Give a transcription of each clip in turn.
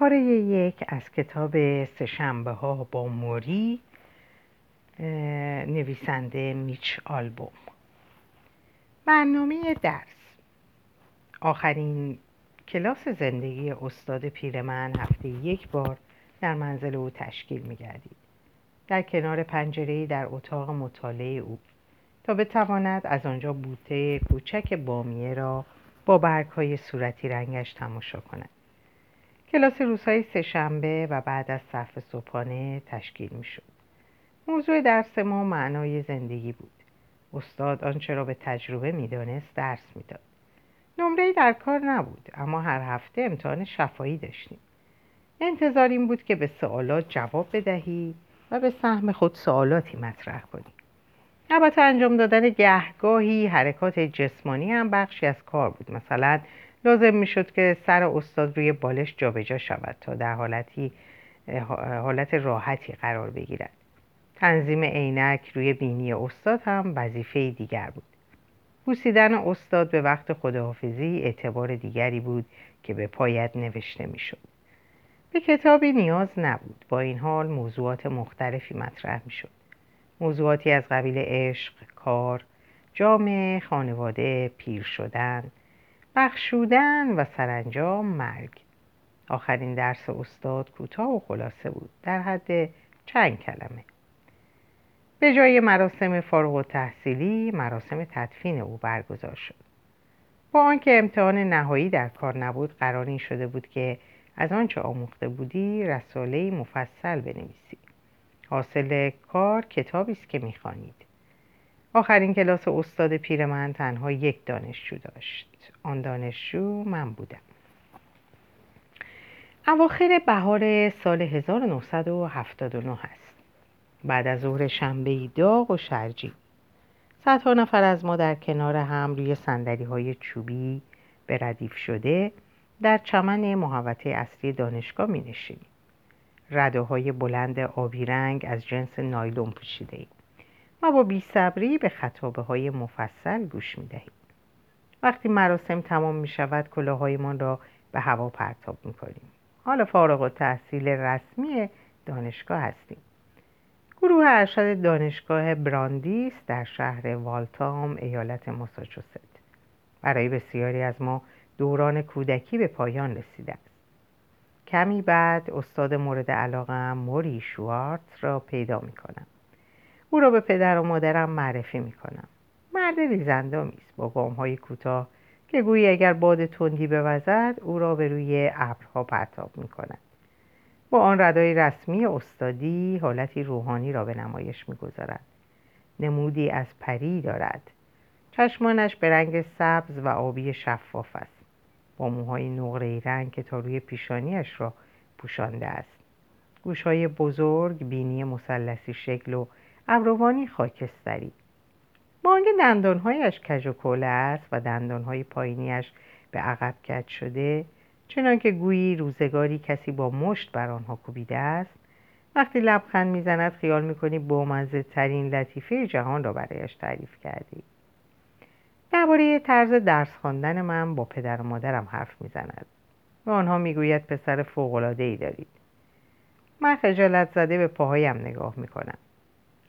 پاره یک از کتاب سهشنبه ها با موری نویسنده میچ آلبوم. برنامه درس. آخرین کلاس زندگی استاد پیرمن هفته یک بار در منزل او تشکیل می گردید. در کنار پنجره در اتاق مطالعه او. تا بتواند از آنجا بوته کوچک بامیه را با برگ های صورتی رنگش تماشا کند. کلاس روزهای سهشنبه و بعد از صرف صبحانه تشکیل می شد. موضوع درس ما معنای زندگی بود. استاد آنچه را به تجربه می‌دانست درس می‌داد. نمره در کار نبود اما هر هفته امتحان شفایی داشتیم. انتظار این بود که به سوالات جواب بدهی و به سهم خود سوالاتی مطرح کنی. البته انجام دادن گهگاهی حرکات جسمانی هم بخشی از کار بود. مثلا لازم می‌شد که سر استاد روی بالش جابجا شود تا در حالتی حالت راحتی قرار بگیرد. تنظیم عینک روی بینی استاد هم وظیفه دیگر بود. بوسیدن استاد به وقت خداحافظی اعتبار دیگری بود که به پایت نوشته می‌شد. به کتابی نیاز نبود. با این حال موضوعات مختلفی مطرح می‌شد. موضوعاتی از قبیل عشق کار جامعه خانواده پیر شدن بخشودن و سرانجام مرگ. آخرین درس استاد کوتاه و خلاصه بود. در حد چند کلمه. به جای مراسم فارغ و تحصیلی مراسم تدفین او برگزار شد. با آنکه امتحان نهایی در کار نبود قرار این شده بود که از آنچه آموخته بودی رساله مفصل بنویسی. حاصل کار کتابی است که می‌خوانید. آخرین کلاس استاد پیرمن تنها یک دانشجو داشت. آن دانشجو من بودم اواخر بهار سال 1979 است بعد از ظهر شنبه داغ و شرجی صدها نفر از ما در کنار هم روی سندلی های چوبی به ردیف شده در چمن محوطه اصلی دانشگاه می نشینیم. رده های بلند آبی رنگ از جنس نایلون پوشیده ایم و با بیصبری به خطابه های مفصل گوش می دهیم. وقتی مراسم تمام می شود کلاهایمان را به هوا پرتاب می کنیم. حالا فارغ و تحصیل رسمی دانشگاه هستیم. گروه ارشد دانشگاه براندیس در شهر والتام ایالت ماساچوست برای بسیاری از ما دوران کودکی به پایان رسیده است کمی بعد استاد مورد علاقه موری شوارت را پیدا می کنم او را به پدر و مادرم معرفی می کنم مرد ریزندامی است با گام های کوتاه که گویی اگر باد تندی بوزد او را به روی ابرها پرتاب می کند با آن ردای رسمی استادی حالتی روحانی را به نمایش می‌گذارد. نمودی از پری دارد. چشمانش به رنگ سبز و آبی شفاف است. با موهای نقره رنگ که تا روی پیشانیش را پوشانده است. گوشهای بزرگ بینی مثلثی شکل و ابروانی خاکستری. با آنکه دندانهایش کج و کوله است و دندانهای پایینیش به عقب کج شده چنانکه گویی روزگاری کسی با مشت بر آنها کوبیده است. وقتی لبخند می‌زند خیال می‌کنی بامزه ترین لطیفه جهان را برایش تعریف کردی. درباره طرز درس خواندن من با پدر و مادرم حرف می‌زند. و آنها می‌گوید پسر فوقالعاده ای دارید. من خجالت زده به پاهایم نگاه می‌کنم.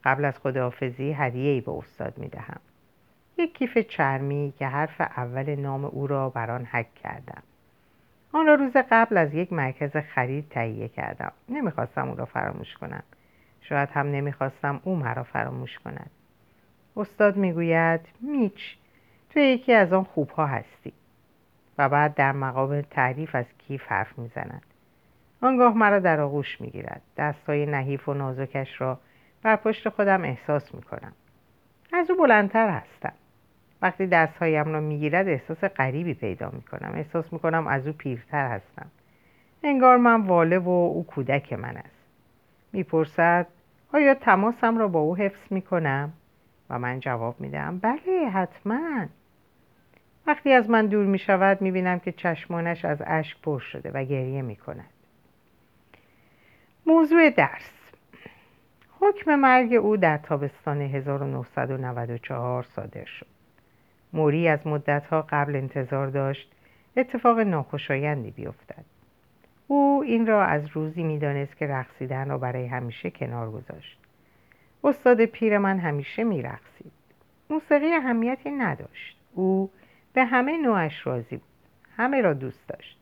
قبل از خداحافظی هدیه ای به استاد می‌دهم. یک کیف چرمی که حرف اول نام او را بر آن حک کردم. آن را روز قبل از یک مرکز خرید تهیه کردم. نمی‌خواستم او را فراموش کنم. شاید هم نمی‌خواستم او مرا فراموش کند. استاد می‌گوید میچ تو یکی از آن خوبها هستی. و بعد در مقام تعریف از کیف حرف می‌زند. آنگاه مرا در آغوش می‌گیرد. دستهای نحیف و نازکش را بر پشت خودم احساس می‌کنم. از او بلندتر هستم. وقتی دستهایم را می‌گیرد احساس غریبی پیدا می‌کنم. احساس می‌کنم از او پیرتر هستم. انگار من واله و او کودک من است. می‌پرسد آیا تماسم را با او حفظ می‌کنم؟ و من جواب میدم بله حتما. وقتی از من دور می‌شود می‌بینم که چشمانش از اشک پر شده و گریه می‌کند. موضوع درس. حکم مرگ او در تابستان 1994 صادر شد. موری از مدتها قبل انتظار داشت اتفاق ناخوشایندی بیفتد. او این را از روزی می‌دانست که رقصیدن را برای همیشه کنار گذاشت. استاد پیر من همیشه میرقصید. موسیقی اهمیتی نداشت. او به همه نوعش راضی بود. همه را دوست داشت.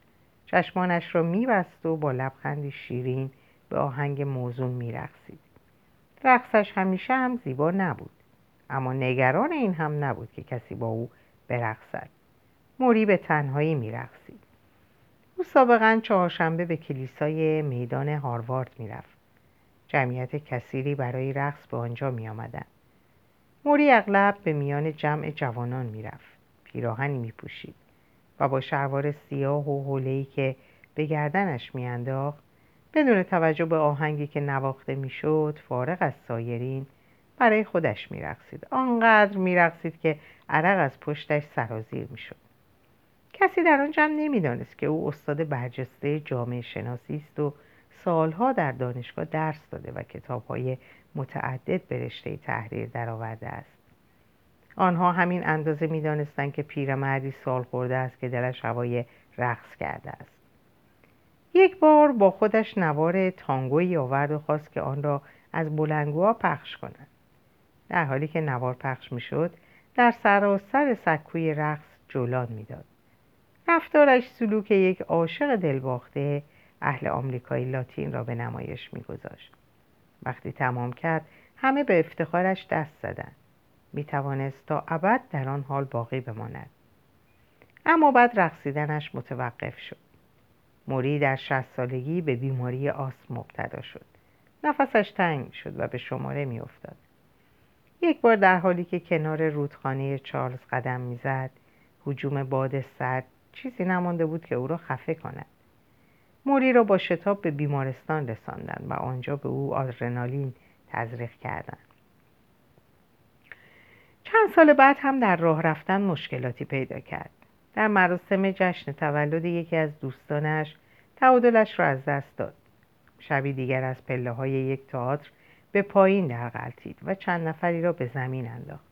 چشمانش را میبست و با لبخندی شیرین به آهنگ موزون میرقصید. رقصش همیشه هم زیبا نبود. اما نگران این هم نبود که کسی با او برقصد. موری به تنهایی میرقصید. او سابقا چهارشنبه به کلیسای میدان هاروارد می‌رفت. جمعیت کثیری برای رقص به آنجا می. موری اغلب به میان جمع جوانان می‌رفت. پیراهنی می پوشید و با شلوار سیاه و حوله‌ای که به گردنش میانداخت بدون توجه به آهنگی که نواخته می‌شد فارغ از سایرین برای خودش میرقصید. آنقدر میرقصید که عرق از پشتش سرازیر می‌شد. کسی در آن جمع نمی‌دانست که او استاد برجسته جامعه شناسی است و سالها در دانشگاه درس داده و کتابهای متعدد به رشته تحریر درآورده است. آنها همین اندازه می‌دانستند که پیرمردی سال خورده است که دلش هوای رقص کرده است. یک بار با خودش نوار تانگویی آورد و خواست که آن را از بلنگوها پخش کند. در حالی که نوار پخش می‌شد در سراسر سکوی رقص جولان می‌داد. رفتارش سلوک یک عاشق دلباخته اهل آمریکایی لاتین را به نمایش میگذاشت. وقتی تمام کرد همه به افتخارش دست زدند. می توانست تا ابد در آن حال باقی بماند. اما بعد رقصیدنش متوقف شد. موری در شست سالگی به بیماری آسم مبتلا شد. نفسش تنگ شد و به شماره می افتاد. یک بار در حالی که کنار رودخانه چارلز قدم می‌زد حجوم باد سرد چیزی نمانده بود که او را خفه کند. موری را با شتاب به بیمارستان رساندند و آنجا به او آدرنالین تزریق کردند. چند سال بعد هم در راه رفتن مشکلاتی پیدا کرد. در مراسم جشن تولد یکی از دوستانش تعادلش را از دست داد. شبی دیگر از پله های یک تئاتر به پایین در غلطید و چند نفری را به زمین انداخت.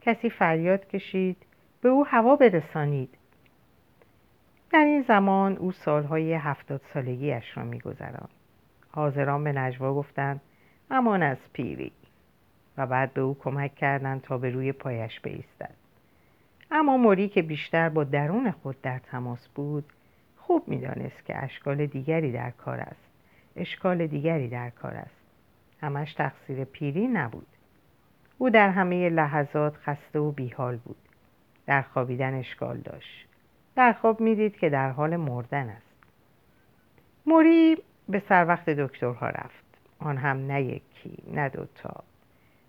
کسی فریاد کشید به او هوا برسانید. در این زمان او سالهای هفتاد سالگیش را میگذراند. حاضران به نجوا گفتند امان از پیری. و بعد به او کمک کردند تا به روی پایش بایستد. اما موری که بیشتر با درون خود در تماس بود خوب می‌دانست که اشکال دیگری در کار است. اشکال دیگری در کار است. همش تقصیر پیری نبود. او در همه لحظات خسته و بیحال بود. در خوابیدن اشکال داشت. در خواب می‌دید که در حال مردن است. موری به سر وقت دکترها رفت. آن هم نه یکی نه دوتا.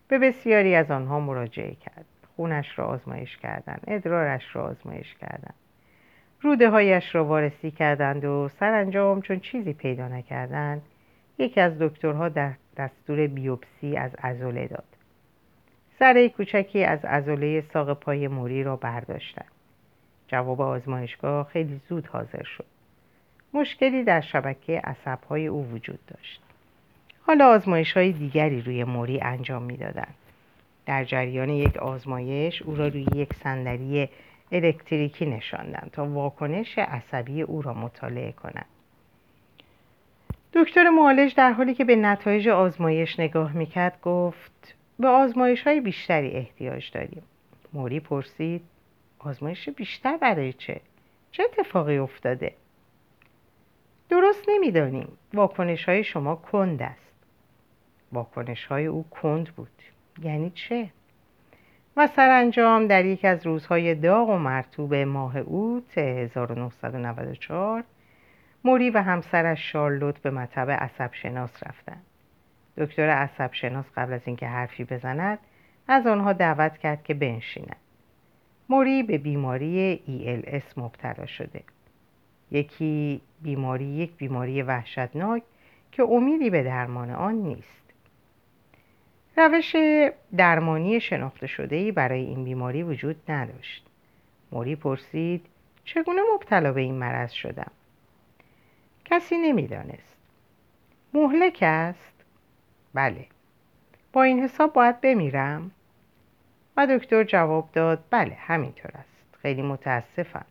به بسیاری از آنها مراجعه کرد. خونش را آزمایش کردند ادرارش را آزمایش کردند. روده هایش را وارسی کردند و سرانجام چون چیزی پیدا نکردند یکی از دکترها در دستور بیوپسی از ازوله داد. سره کوچکی از ازوله ساق پای موری را برداشتند. جواب آزمایشگاه خیلی زود حاضر شد. مشکلی در شبکه عصبهای او وجود داشت. حالا آزمایش های دیگری روی موری انجام می‌دادند. در جریان یک آزمایش او را روی یک صندلی الکتریکی نشاندند تا واکنش عصبی او را مطالعه کنند. دکتر معالج در حالی که به نتایج آزمایش نگاه می‌کرد گفت به آزمایش های بیشتری احتیاج داریم. موری پرسید آزمایش بیشتر برای چه؟ چه اتفاقی افتاده؟ درست نمی‌دانیم. واکنش های شما کند است. واکنش های او کند بود. یعنی چه؟ و سرانجام در یک از روزهای داغ و مرتوب ماه اوت 1994 موری و همسرش شارلوت به مطب عصب شناس رفتند. دکتر عصب شناس قبل از اینکه حرفی بزند از آنها دعوت کرد که بنشینند. موری به بیماری ELS مبتلا شده. یکی بیماری یک بیماری وحشتناک که امیدی به درمان آن نیست. روش درمانی شناخته شده ای برای این بیماری وجود نداشت. موری پرسید چگونه مبتلا به این مرض شدم؟ کسی نمی‌دانست. مهلک است؟ بله. با این حساب باید بمیرم؟ و دکتر جواب داد بله همینطور است. خیلی متاسفم.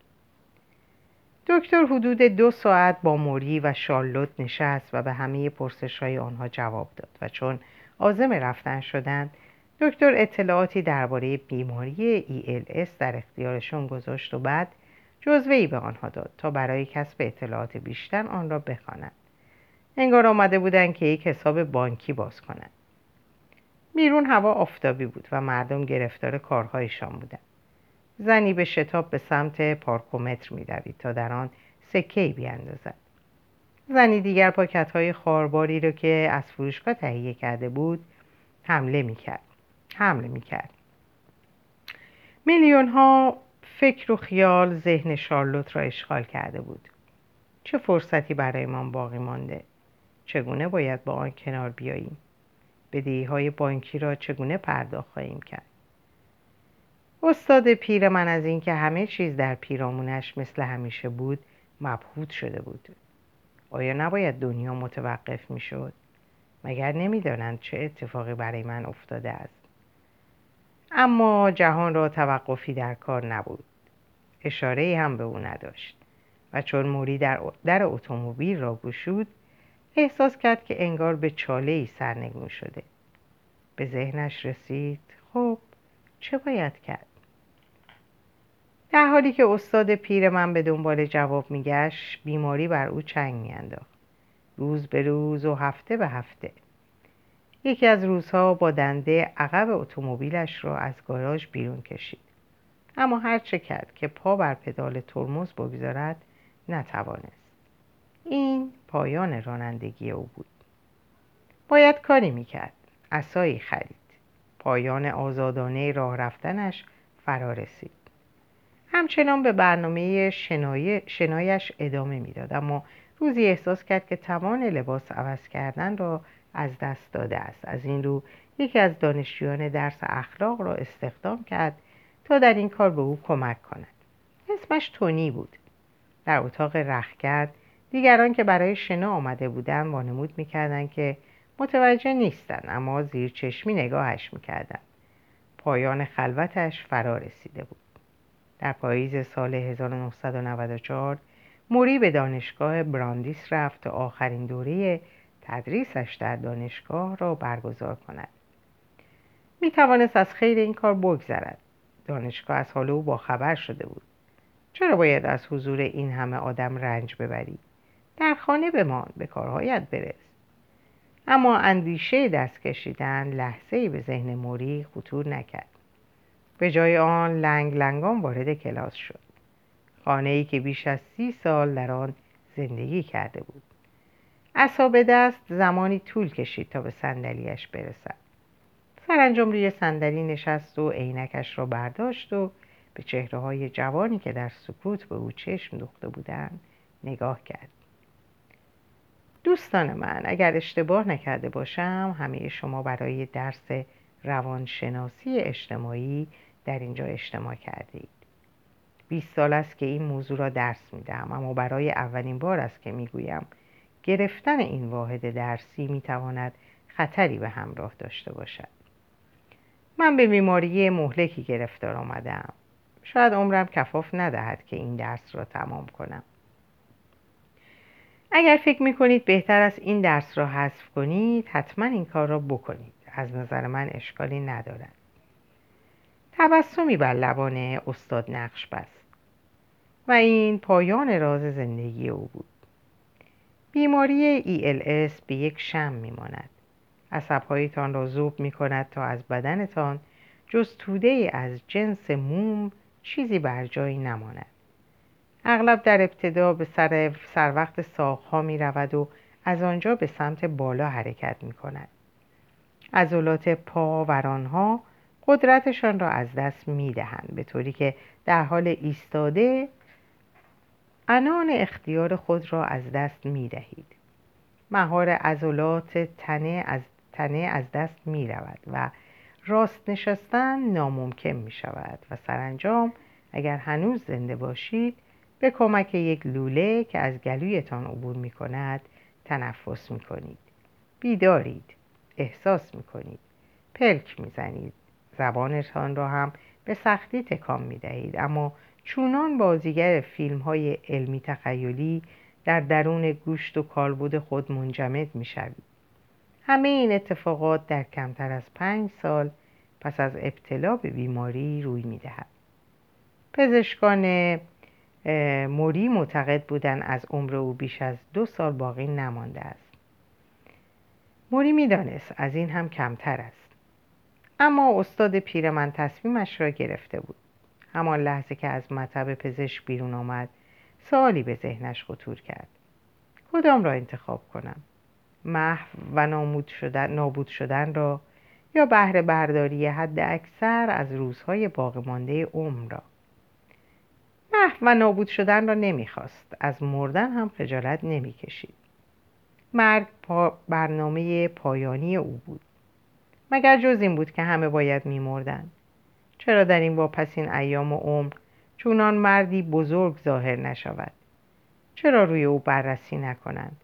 دکتر حدود دو ساعت با موری و شارلوت نشست و به همه پرسش های آنها جواب داد و چون آزم رفتن شدند دکتر اطلاعاتی درباره بیماری ELS در اختیارشون گذاشت و بعد جزوه به آنها داد تا برای کسب اطلاعات بیشتر آن را بخوانند. انگار آمده بودند که یک حساب بانکی باز کنند. بیرون هوا آفتابی بود و مردم گرفتار کارهایشان بودند. زنی به شتاب به سمت پارکومتر میدوید تا در آن سکه بیاندازد. زنی دیگر پاکت های خارباری را که از فروشگاه تهیه کرده بود حمله می‌کرد. حمله می‌کرد. میلیون ها فکر و خیال ذهن شارلوت را اشغال کرده بود. چه فرصتی برایمان باقی مانده؟ چگونه باید با آن کنار بیاییم؟ بدهی های بانکی را چگونه پرداخت خواهیم کرد؟ استاد پیر من از اینکه همه چیز در پیرامونش مثل همیشه بود مبهوت شده بود. آیا نباید دنیا متوقف می‌شد؟ مگر نمی‌دانند چه اتفاقی برای من افتاده است؟ اما جهان را توقفی در کار نبود. اشاره هم به او نداشت و چون موری در, در اتومبیل را گشود احساس کرد که انگار به چاله ای سرنگون شده. به ذهنش رسید خب چه باید کرد؟ در حالی که استاد پیر من به دنبال جواب میگشت بیماری بر او چنگ میانداخت. روز به روز و هفته به هفته. یکی از روزها با دنده عقب اتومبیلش را از گاراژ بیرون کشید. اما هر چه کرد که پا بر پدال ترمز بگذارد نتوانست. این پایان رانندگی او بود. باید کاری می‌کرد. اسایی خرید. پایان آزادانه راه رفتنش فرا رسید. همچنان به برنامه شنای شنایش ادامه می‌داد. اما روزی احساس کرد که توان لباس عوض کردن را از دست داده است. از این رو یکی از دانشجویان درس اخلاق را استخدام کرد تا در این کار به او کمک کند. اسمش تونی بود. در اتاق رخکرد دیگران که برای شنا آمده بودند وانمود می‌کردند که متوجه نیستند اما زیر چشمی نگاهش می‌کردند. پایان خلوتش فرا رسیده بود. در پاییز سال 1994 موری به دانشگاه براندیس رفت تا آخرین دوره تدریسش در دانشگاه را برگزار کند. می توانست از خیر این کار بگذرد. دانشگاه از حال او باخبر شده بود. چرا باید از حضور این همه آدم رنج ببری؟ در خانه بمان به کارهایت برس. اما اندیشه دست کشیدن لحظه ای به ذهن موری خطور نکرد. به جای آن لنگ لنگان وارد کلاس شد. خانه ای که بیش از سی سال در آن زندگی کرده بود. اصاب دست زمانی طول کشید تا به صندلیاش برسد. سرانجام روی صندلی نشست و عینکش را برداشت و به چهره های جوانی که در سکوت به او چشم دوخته بودند نگاه کرد. دوستان من اگر اشتباه نکرده باشم همه شما برای درس روانشناسی اجتماعی در اینجا اجتماع کرده اید 20 سال است که این موضوع را درس میدم اما برای اولین بار است که می‌گویم گرفتن این واحد درسی می‌تواند خطری به همراه داشته باشد. من به بیماری مهلکی گرفتار آمدم. شاید عمرم کفاف ندهد که این درس را تمام کنم. اگر فکر می‌کنید بهتر است این درس را حذف کنید حتما این کار را بکنید. از نظر من اشکالی ندارد. تبسمی بر لبان استاد نقش بست و این پایان راز زندگی او بود. بیماری ELS به یک شم میماند. عصبهایتان را زوب می کند تا از بدنتان جز توده از جنس موم چیزی بر جایی نماند. اغلب در ابتدا به سر, سر وقت ساقها می رود و از آنجا به سمت بالا حرکت می کند عضلات پا و رانها قدرتشان را از دست می دهند به طوری که در حال ایستاده انان اختیار خود را از دست می دهید مهار عضلات تنه از تنه از دست می رود و راست نشستن ناممکن می شود و سرانجام اگر هنوز زنده باشید به کمک یک لوله که از گلویتان عبور می کند تنفس می کنید بیدارید احساس می کنید پلک می زنید زبانتان را هم به سختی تکان می دهید اما چونان بازیگر فیلم های علمی تخیلی در درون گوشت و کالبد خود منجمد می شوید. همه این اتفاقات در کمتر از پنج سال پس از ابتلا به بیماری روی می دهد. پزشکان موری معتقد بودند از عمر او بیش از دو سال باقی نمانده است. موری می‌دانست از این هم کمتر است. اما استاد پیرمن تصمیمش را گرفته بود. همان لحظه که از مطب پزشک بیرون آمد سوالی به ذهنش خطور کرد. کدام را انتخاب کنم؟ محو و نابود شدن, نابود شدن را یا بهره برداری حد اکثر از روزهای باقی مانده عمر را محو و نابود شدن را نمی‌خواست از مردن هم خجالت نمی‌کشید مرگ پا برنامه پایانی او بود مگر جز این بود که همه باید میمردند چرا در این واپسین ایام و عمر چونان مردی بزرگ ظاهر نشود؟ چرا روی او بررسی نکنند؟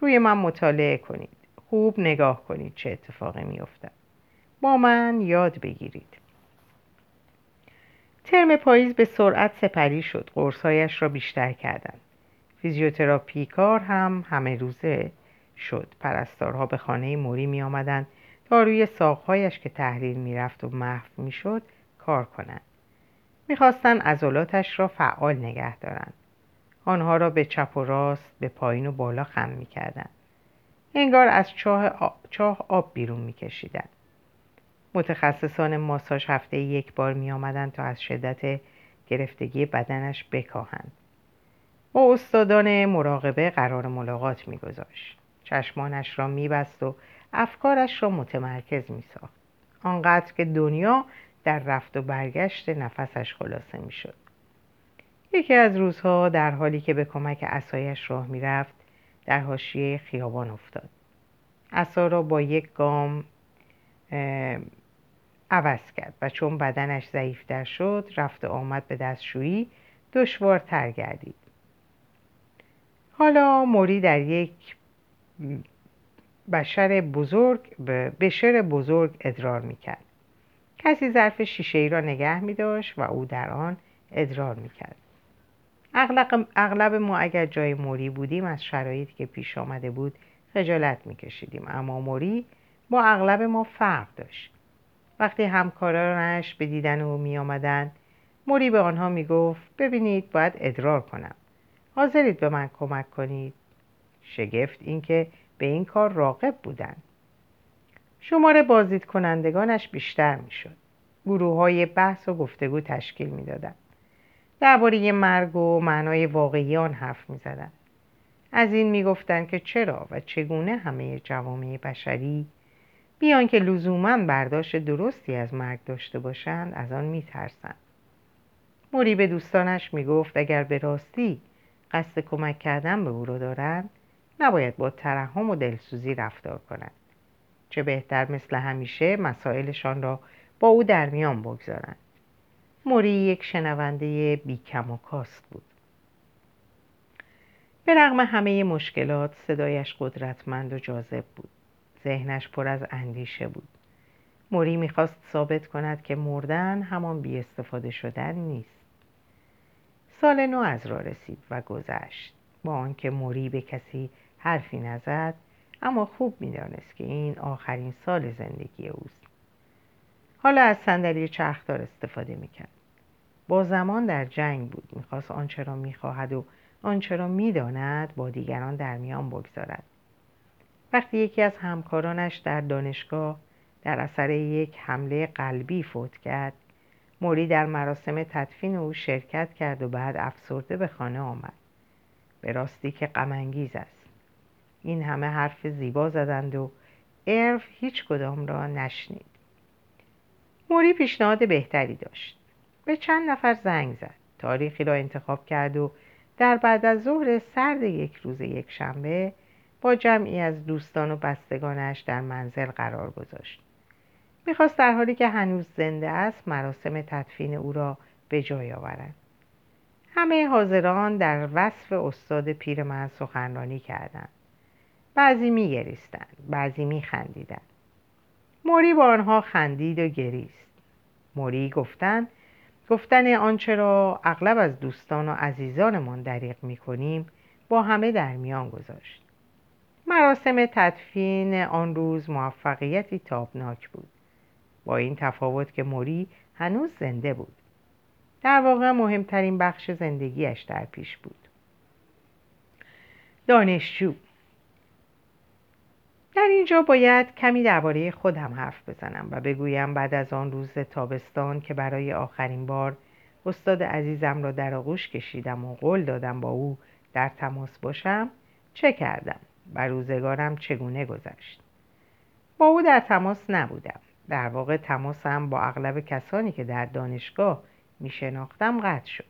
روی من مطالعه کنید خوب نگاه کنید چه اتفاقی میافتد. با من یاد بگیرید. ترم پاییز به سرعت سپری شد قرصهایش را بیشتر کردند. فیزیوتراپی کار هم همه روزه شد. پرستارها به خانه موری می آمدند روی ساقهایش که تحلیل می رفت و محو می شد کار کنند. می‌خواستند عضلاتش را فعال نگه دارند. آنها را به چپ و راست به پایین و بالا خم می‌کردند. انگار از چاه, چاه آب بیرون میکشیدند. متخصصان ماساژ هفته یک بار می آمدن تا از شدت گرفتگی بدنش بکاهند. با استادان مراقبه قرار ملاقات میگذاشت. چشمانش را میبست و افکارش را متمرکز میساخت. آنقدر که دنیا در رفت و برگشت نفسش خلاصه می‌شد. یکی از روزها در حالی که به کمک اسایش راه می‌رفت در حاشیه خیابان افتاد. اسا را با یک گام عوض کرد و چون بدنش ضعیفتر شد رفت و آمد به دستشویی دشوارتر گردید. حالا موری در یک بشر بزرگ بشر بزرگ ادرار می‌کرد کسی ظرف شیشه ای را نگه می داشت و او در آن ادرار می کرد. اغلب, ما اگر جای موری بودیم از شرایطی که پیش آمده بود خجالت می کشیدیم اما موری با اغلب ما فرق داشت. وقتی همکارانش به دیدن او می آمدن موری به آنها می گفت ببینید باید ادرار کنم. حاضرید به من کمک کنید؟ شگفت اینکه به این کار راقب بودند. شماره بازدید کنندگانش بیشتر می‌شد. گروه های بحث و گفتگو تشکیل می‌دادند. درباره مرگ و معنای واقعی آن حرف می‌زدند. از این می‌گفتند که چرا و چگونه همه جوامع بشری بیان که لزوما برداشت درستی از مرگ داشته باشند از آن میترسند. موری به دوستانش می‌گفت اگر به راستی قصد کمک کردن به او را دارند نباید با ترحم و دلسوزی رفتار کنند. چه بهتر مثل همیشه مسائلشان را با او در میان بگذارند. موری یک شنونده بیکم و کاست بود. به رغم همه مشکلات صدایش قدرتمند و جاذب بود. ذهنش پر از اندیشه بود. موری می‌خواست ثابت کند که مردن همان بی استفاده شدن نیست. سال نو از را رسید و گذشت. با آنکه موری به کسی حرفی نزد اما خوب می‌دانست که این آخرین سال زندگی اوست. حالا از صندلی چرخدار استفاده می‌کرد. با زمان در جنگ بود می‌خواست آنچه را می‌خواهد و آنچه را می‌داند با دیگران در میان بگذارد. وقتی یکی از همکارانش در دانشگاه در اثر یک حمله قلبی فوت کرد موری در مراسم تدفین او شرکت کرد و بعد افسرده به خانه آمد. به راستی که غمانگیز است. این همه حرف زیبا زدند و ارف هیچ کدام را نشنید. موری پیشنهاد بهتری داشت. به چند نفر زنگ زد. تاریخی را انتخاب کرد و در بعد از ظهر سرد یک روز یک شنبه با جمعی از دوستان و بستگانش در منزل قرار گذاشت. می‌خواست در حالی که هنوز زنده است مراسم تدفین او را به جای آورد همه حاضران در وصف استاد پیرمرد سخنرانی کردند. بعضی میگریستند بعضی میخندیدند موری با آنها خندید و گریست. موری گفتند گفتن آنچه را اغلب از دوستان و عزیزانمان دریغ می کنیم با همه در میان گذاشت. مراسم تدفین آن روز موفقیتی تابناک بود. با این تفاوت که موری هنوز زنده بود. در واقع مهمترین بخش زندگیش در پیش بود. دانشجو در اینجا باید کمی درباره خودم حرف بزنم و بگویم بعد از آن روز تابستان که برای آخرین بار استاد عزیزم را در آغوش کشیدم و قول دادم با او در تماس باشم چه کردم و روزگارم چگونه گذشت. با او در تماس نبودم. در واقع تماسم با اغلب کسانی که در دانشگاه می شناختم قطع شد.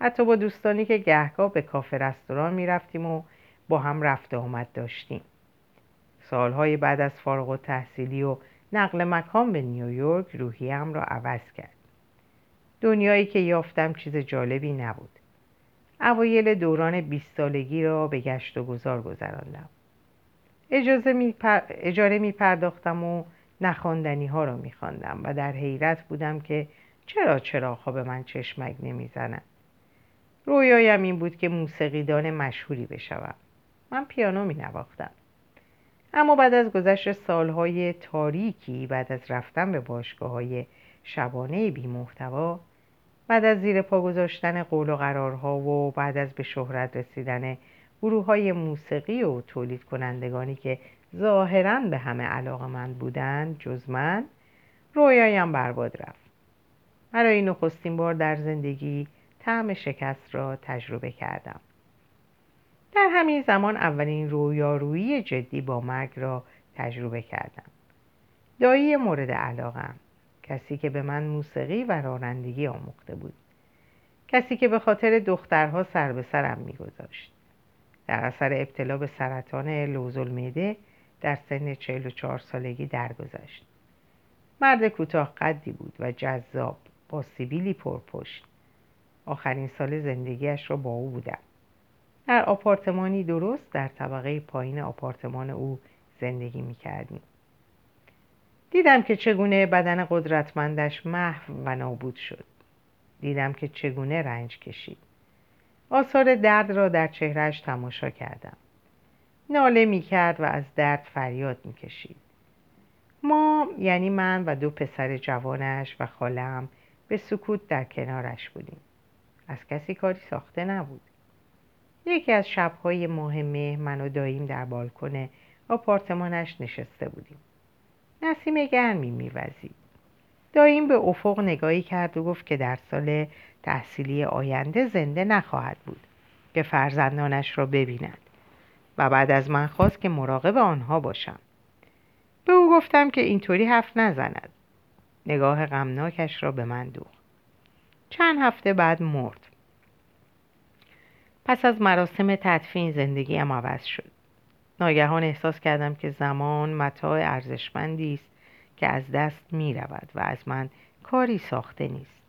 حتی با دوستانی که گهگاه به کافه رستوران می رفتیم و با هم رفت آمد داشتیم. سالهای بعد از فارغ و تحصیلی و نقل مکان به نیویورک روحیم را عوض کرد. دنیایی که یافتم چیز جالبی نبود. اوایل دوران بیست سالگی را به گشت و گذار گذراندم. اجازه می اجاره می پرداختم و نخواندنی ها را می و در حیرت بودم که چرا چرا به من چشمک نمی‌زنند رویایم این بود که موسیقیدان مشهوری بشوم. من پیانو می نواختم. اما بعد از گذشت سالهای تاریکی بعد از رفتن به باشگاه های شبانه بی محتوا بعد از زیر پا گذاشتن قول و قرارها و بعد از به شهرت رسیدن گروه های موسیقی و تولید کنندگانی که ظاهرا به همه علاقه من بودند جز من رویایم برباد رفت. برای نخستین بار در زندگی طعم شکست را تجربه کردم. در همین زمان اولین رویارویی جدی با مرگ را تجربه کردم. دایی مورد علاقم کسی که به من موسیقی و رانندگی آموخته بود. کسی که به خاطر دخترها سر به سرم میگذاشت. در اثر ابتلا به سرطان لوزالمعده در سن 44 سالگی درگذشت. مرد کوتاه قدی بود و جذاب با سیبیلی پرپشت. آخرین سال زندگیش را با او بودم. در آپارتمانی درست در طبقه پایین آپارتمان او زندگی می کردیم. دیدم که چگونه بدن قدرتمندش محو و نابود شد. دیدم که چگونه رنج کشید. آثار درد را در چهرهش تماشا کردم. ناله می کرد و از درد فریاد می کشید. ما یعنی من و دو پسر جوانش و خالم به سکوت در کنارش بودیم. از کسی کاری ساخته نبود. یکی از شبهای مهمه من و داییم در بالکن آپارتمانش نشسته بودیم. نسیم گرمی میوزید. داییم به افق نگاهی کرد و گفت که در سال تحصیلی آینده زنده نخواهد بود که فرزندانش را ببیند و بعد از من خواست که مراقب آنها باشم. به او گفتم که اینطوری حرف نزند. نگاه غمناکش را به من دوخت. چند هفته بعد مرد. پس از مراسم تدفین زندگیم عوض شد. ناگهان احساس کردم که زمان متاع ارزشمندی است که از دست می رود و از من کاری ساخته نیست.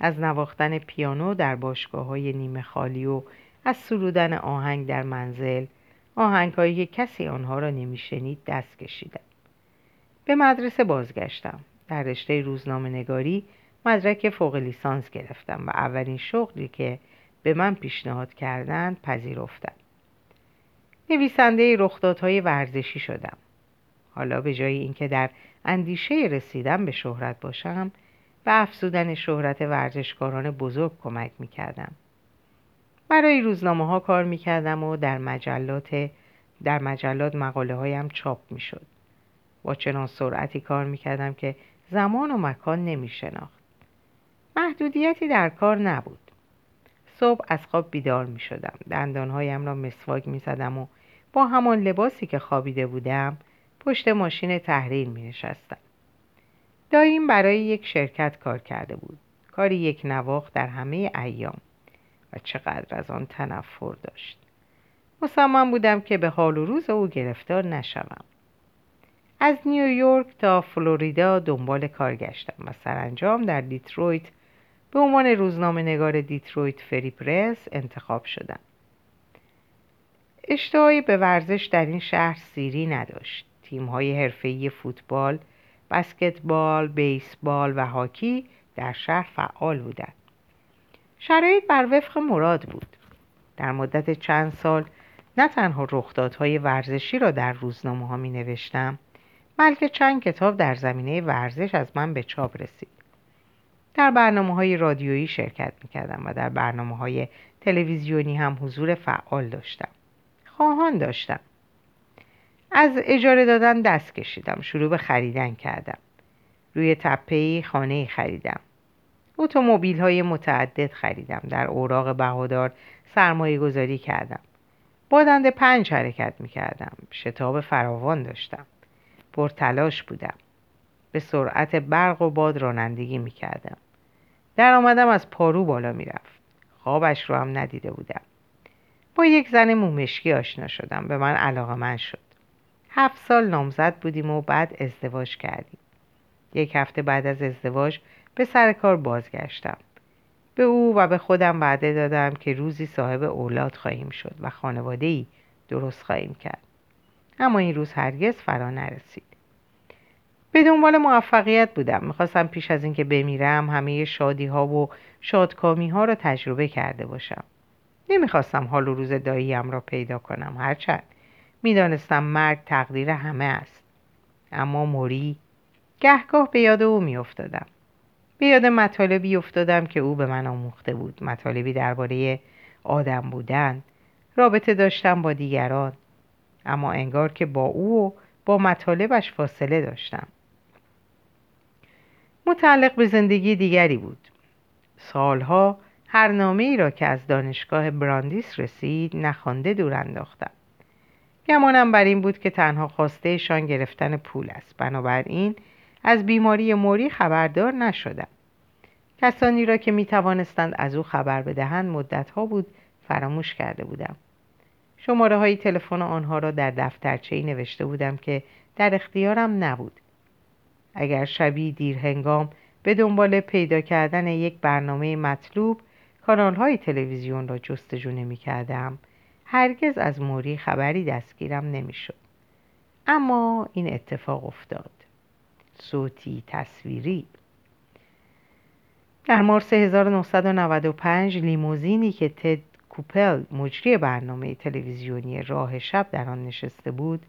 از نواختن پیانو در باشگاه های نیمه خالی و از سرودن آهنگ در منزل آهنگ هایی که کسی آنها را نمیشنید دست کشیدم. به مدرسه بازگشتم. در رشته روزنامه نگاری مدرک فوق لیسانس گرفتم و اولین شغلی که به من پیشنهاد کردند پذیرفتم نویسنده رخدادهای ورزشی شدم حالا به جای اینکه در اندیشه رسیدن به شهرت باشم و افزودن شهرت ورزشکاران بزرگ کمک می کردم. برای روزنامه ها کار می کردم و در مجلات در مجلات مقاله هایم چاپ می شد. با چنان سرعتی کار می کردم که زمان و مکان نمی شناخت. محدودیتی در کار نبود. صبح از خواب بیدار می شدم دندانهایم را مسواک می زدم و با همان لباسی که خوابیده بودم پشت ماشین تحریر می نشستم داییم برای یک شرکت کار کرده بود. کاری یک نواخت در همه ایام. و چقدر از آن تنفر داشت. مصمم بودم که به حال و روز او گرفتار نشوم. از نیویورک تا فلوریدا دنبال کار گشتم و سرانجام در دیترویت به عنوان روزنامه نگار Detroit Free Press انتخاب شدم. اشتهای به ورزش در این شهر سیری نداشت. تیم‌های حرفه‌ای فوتبال، بسکتبال، بیسبال و هاکی در شهر فعال بودند. شرایط بر وفق مراد بود. در مدت چند سال نه تنها رخدادهای ورزشی را در روزنامه ها می نوشتم بلکه چند کتاب در زمینه ورزش از من به چاپ رسید. در برنامه های رادیویی شرکت می کردم و در برنامه های تلویزیونی هم حضور فعال داشتم. خواهان داشتم. از اجاره دادن دست کشیدم. شروع به خریدن کردم. روی تپه خانه خریدم. اتومبیل های متعدد خریدم. در اوراق بهادار سرمایه گذاری کردم بادند پنج حرکت می کردم شتاب فراوان داشتم. پرتلاش بودم. به سرعت برق و باد رانندگی می کردم در آمدم از پارو بالا می رفت خوابش رو هم ندیده بودم. با یک زن مومشکی آشنا شدم. به من علاقه من شد. هفت سال نامزد بودیم و بعد ازدواج کردیم. یک هفته بعد از ازدواج به سر کار بازگشتم. به او و به خودم وعده دادم که روزی صاحب اولاد خواهیم شد و خانواده ای درست خواهیم کرد. اما این روز هرگز فرا نرسید. به دنبال موفقیت بودم. می‌خواستم پیش از اینکه بمیرم همه شادی ها و شادکامی ها را تجربه کرده باشم. نمی‌خواستم حال و روز داییم را پیدا کنم هرچند می‌دانستم مرگ تقدیر همه است. اما موری گهگاه به یاد او میافتادم. به یاد مطالبی افتادم که او به من آموخته بود. مطالبی درباره آدم بودن رابطه داشتم با دیگران. اما انگار که با او و با مطالبش فاصله داشتم. متعلق به زندگی دیگری بود. سالها هر نامه ای را که از دانشگاه براندیس رسید نخوانده دور انداختم. گمانم بر این بود که تنها خواستهشان گرفتن پول است. بنابراین از بیماری موری خبردار نشدم. کسانی را که می توانستند از او خبر بدهند مدتها بود فراموش کرده بودم. شماره های تلفن آنها را در دفترچه نوشته بودم که در اختیارم نبود. اگر شبی دیر هنگام به دنبال پیدا کردن یک برنامه مطلوب کانال های تلویزیون را جستجو نمی کردم هرگز از موری خبری دستگیرم نمی‌شد. اما این اتفاق افتاد. صوتی تصویری. در مارس 1995 لیموزینی که تد کوپل مجری برنامه تلویزیونی راه شب در آن نشسته بود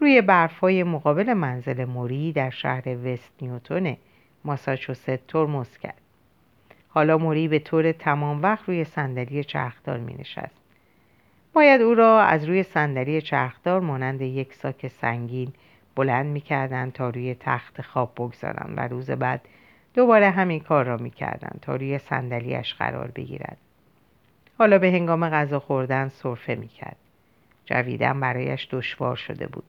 روی برفای مقابل منزل موری در شهر وست نیوتون ماساچوست ترمز کرد. حالا موری به طور تمام وقت روی صندلی چرخدار می نشست. باید او را از روی صندلی چرخدار مانند یک ساک سنگین بلند می‌کردند تا روی تخت خواب بگذارند و روز بعد دوباره همین کار را می‌کردند تا روی صندلیاش قرار بگیرد. حالا به هنگام غذا خوردن سرفه می‌کرد جویدن برایش دشوار شده بود.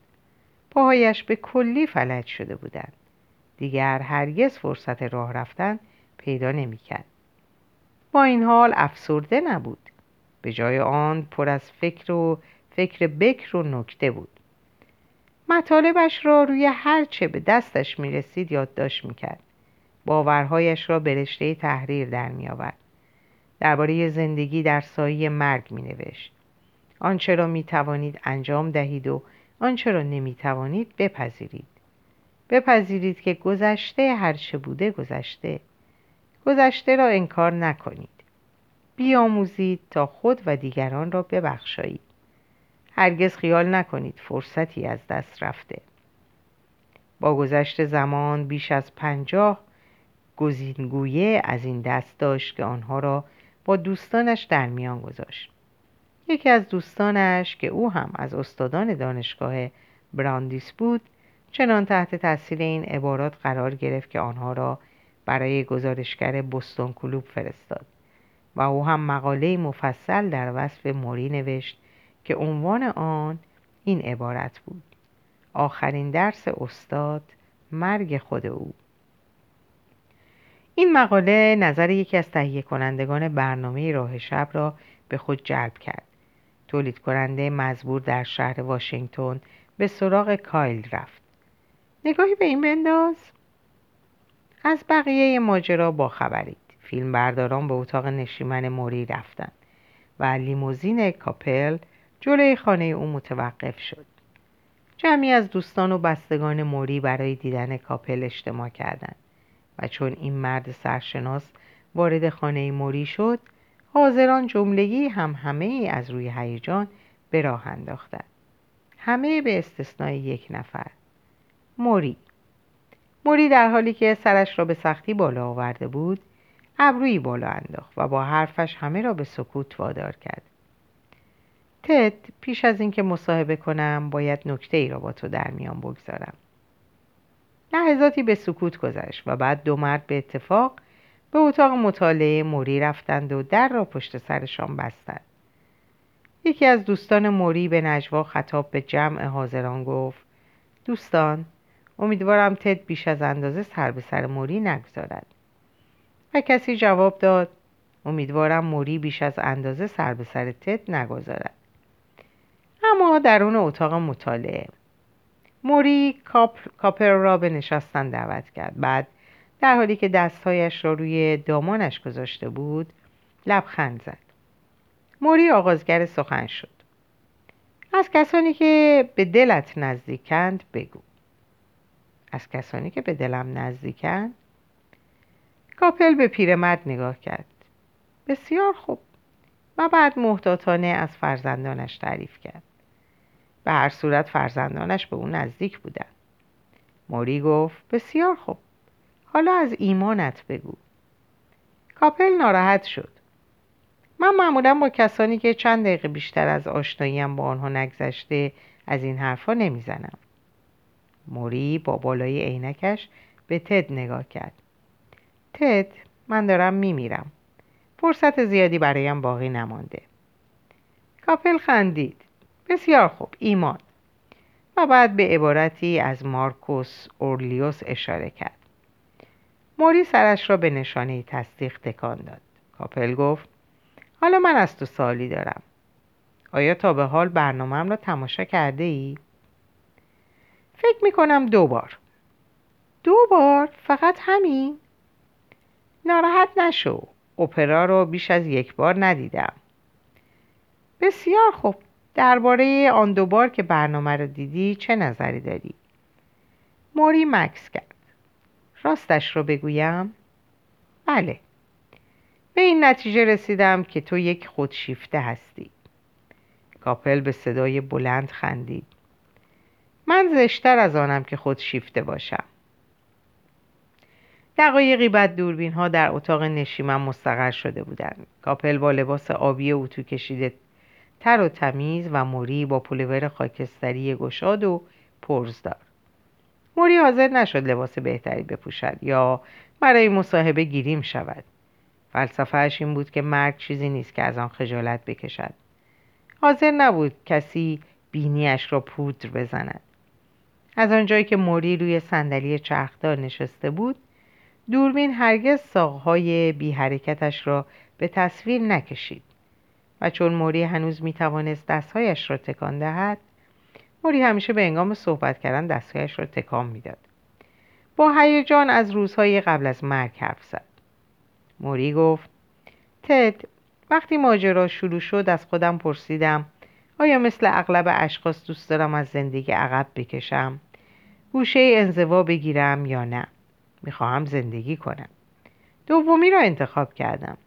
پاهایش به کلی فلج شده بودند دیگر هرگز فرصت راه رفتن پیدا نمی‌کرد با این حال افسرده نبود به جای آن پر از فکر و فکر بکر و نکته بود مطالبش را روی هر چه به دستش می رسید یادداشت می کرد. باورهایش را به رشته تحریر در می آورد. درباره زندگی در سایه مرگ می نوشت. آنچه را می توانید انجام دهید و آنچه را نمی توانید بپذیرید. بپذیرید که گذشته هرچه بوده گذشته. گذشته را انکار نکنید. بیاموزید تا خود و دیگران را ببخشایید. هرگز خیال نکنید فرصتی از دست رفته با گذشت زمان بیش از پنجاه گزینگویه از این دست داشت که آنها را با دوستانش در میان گذاشت یکی از دوستانش که او هم از استادان دانشگاه براندیس بود چنان تحت تاثیر این عبارات قرار گرفت که آنها را برای گزارشگر بستون کلوب فرستاد و او هم مقاله مفصل در وصف موری نوشت که عنوان آن این عبارت بود. آخرین درس استاد مرگ خود او. این مقاله نظر یکی از تهیه کنندگان برنامه راه شب را به خود جلب کرد. تولید کننده مزبور در شهر واشنگتن به سراغ کایل رفت. نگاهی به این بنداز. از بقیه ماجرا با خبرید. فیلم برداران به اتاق نشیمن موری رفتند و لیموزین کاپل جلوی خانه او متوقف شد. جمعی از دوستان و بستگان موری برای دیدن کاپل اجتماع کردند و چون این مرد سرشناس وارد خانه موری شد حاضران جملگی هم همه ای از روی هیجان به راه انداختند همه به استثنای یک نفر. موری. موری در حالی که سرش را به سختی بالا آورده بود ابرویی بالا انداخت و با حرفش همه را به سکوت وادار کرد. تد پیش از اینکه مصاحبه کنم باید نکته ای را با تو در میان بگذارم. لحظاتی به سکوت گذشت و بعد دو مرد به اتفاق به اتاق مطالعه موری رفتند و در را پشت سرشان بستند. یکی از دوستان موری به نجوا خطاب به جمع حاضران گفت دوستان امیدوارم تد بیش از اندازه سر به سر موری نگذارد. و کسی جواب داد امیدوارم موری بیش از اندازه سر به سر تد نگذارد. اما درون اتاق مطالعه موری کاپ، کاپر را به نشستن دعوت کرد. بعد در حالی که دستهایش را روی دامانش گذاشته بود لبخند زد. موری آغازگر سخن شد. از کسانی که به دلت نزدیکند بگو. از کسانی که به دلم نزدیکند؟ کاپل به پیرمرد نگاه کرد. بسیار خوب. و بعد محتاطانه از فرزندانش تعریف کرد. به هر صورت فرزندانش به او نزدیک بودند. موری گفت بسیار خوب. حالا از ایمانت بگو. کاپل ناراحت شد. من معمولا با کسانی که چند دقیقه بیشتر از آشناییم با آنها نگذشته از این حرفا نمی‌زنم. موری با بالای عینکش به تد نگاه کرد. تد من دارم میمیرم. فرصت زیادی برایم باقی نمانده. کاپل خندید. بسیار خوب ایمان. و بعد به عبارتی از مارکوس اورلیوس اشاره کرد. موری سرش را به نشانه تصدیق تکان داد کاپل گفت حالا من از تو سالی دارم آیا تا به حال برنامهم را تماشا کرده ای؟ فکر می کنم دو بار دو بار؟ فقط همین؟ ناراحت نشو اپرا رو بیش از یک بار ندیدم بسیار خوب درباره آن دو بار که برنامه رو دیدی چه نظری داری؟ موری مکس کرد راستش رو بگویم؟ بله. به این نتیجه رسیدم که تو یک خودشیفته هستی. کاپل به صدای بلند خندید. من زشتر از آنم که خودشیفته باشم. دقایقی بعد دوربین ها در اتاق نشیمن مستقر شده بودند. کاپل با لباس آبی اتو کشیده تر و تمیز و موری با پولور خاکستری گشاد و پرزدار موری حاضر نشد لباس بهتری بپوشد یا برای مصاحبه گیریم شود. فلسفهش این بود که مرگ چیزی نیست که از آن خجالت بکشد. حاضر نبود کسی بینیش را پودر بزند. از آنجایی که موری روی صندلی چرخدار نشسته بود دوربین هرگز ساقهای بی حرکتش را به تصویر نکشید و چون موری هنوز می توانست دستهایش را تکان دهد موری همیشه به انگام صحبت کردن دستهایش را تکان می‌داد. با هیجان از روزهای قبل از مرگ حرف زد. موری گفت تد وقتی ماجرا شروع شد از خودم پرسیدم آیا مثل اغلب اشخاص دوست دارم از زندگی عقب بکشم؟ گوشه انزوا بگیرم یا نه؟ می‌خواهم زندگی کنم. دومی را انتخاب کردم.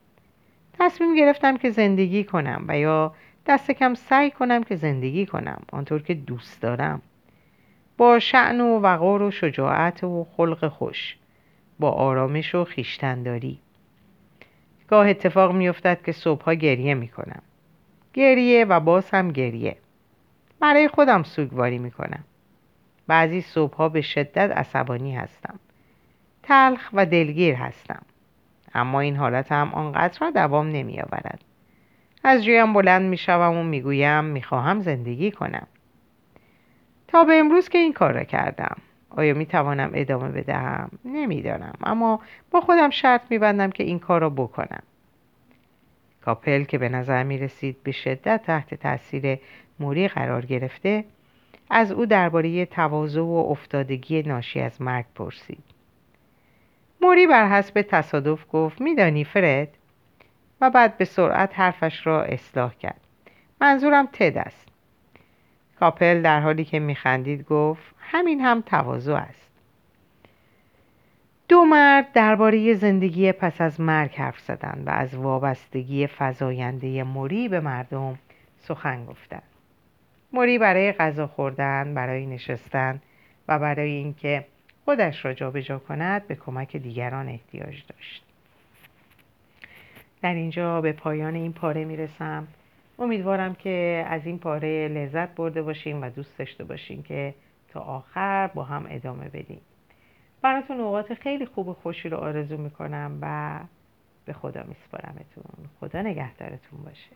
تصمیم گرفتم که زندگی کنم و یا دست کم سعی کنم که زندگی کنم آنطور که دوست دارم. با شعن و وقار و شجاعت و خلق خوش با آرامش و خیشتنداری. گاه اتفاق میافتد که صبحها گریه می‌کنم. گریه و باز هم گریه. برای خودم سوگواری می‌کنم. بعضی صبحها به شدت عصبانی هستم. تلخ و دلگیر هستم. اما این حالت هم آنقدر را دوام نمی آورد از جویم بلند می شوم و می گویم زندگی کنم. تا به امروز که این کار را کردم. آیا می توانم ادامه بدهم؟ نمی‌دانم. اما با خودم شرط می بندم که این کار را بکنم. کاپل که به نظر می رسید به شدت تحت تاثیر موری قرار گرفته از او درباره تواضع و افتادگی ناشی از مرگ پرسید. موری بر حسب تصادف گفت میدانی فرد؟ و بعد به سرعت حرفش را اصلاح کرد. منظورم تد است. کاپل در حالی که میخندید گفت همین هم تواضع است. دو مرد درباره زندگی پس از مرگ حرف زدند و از وابستگی فزاینده موری به مردم سخن گفتند. موری برای غذا خوردن برای نشستن و برای اینکه خودش را جابجا کند به کمک دیگران احتیاج داشت. در اینجا به پایان این پاره می‌رسم. امیدوارم که از این پاره لذت برده باشیم و دوست داشته باشیم که تا آخر با هم ادامه بدیم براتون اوقات خیلی خوب و خوشی رو آرزو می‌کنم و به خدا میسپارمتون. خدا نگهدارتون باشه.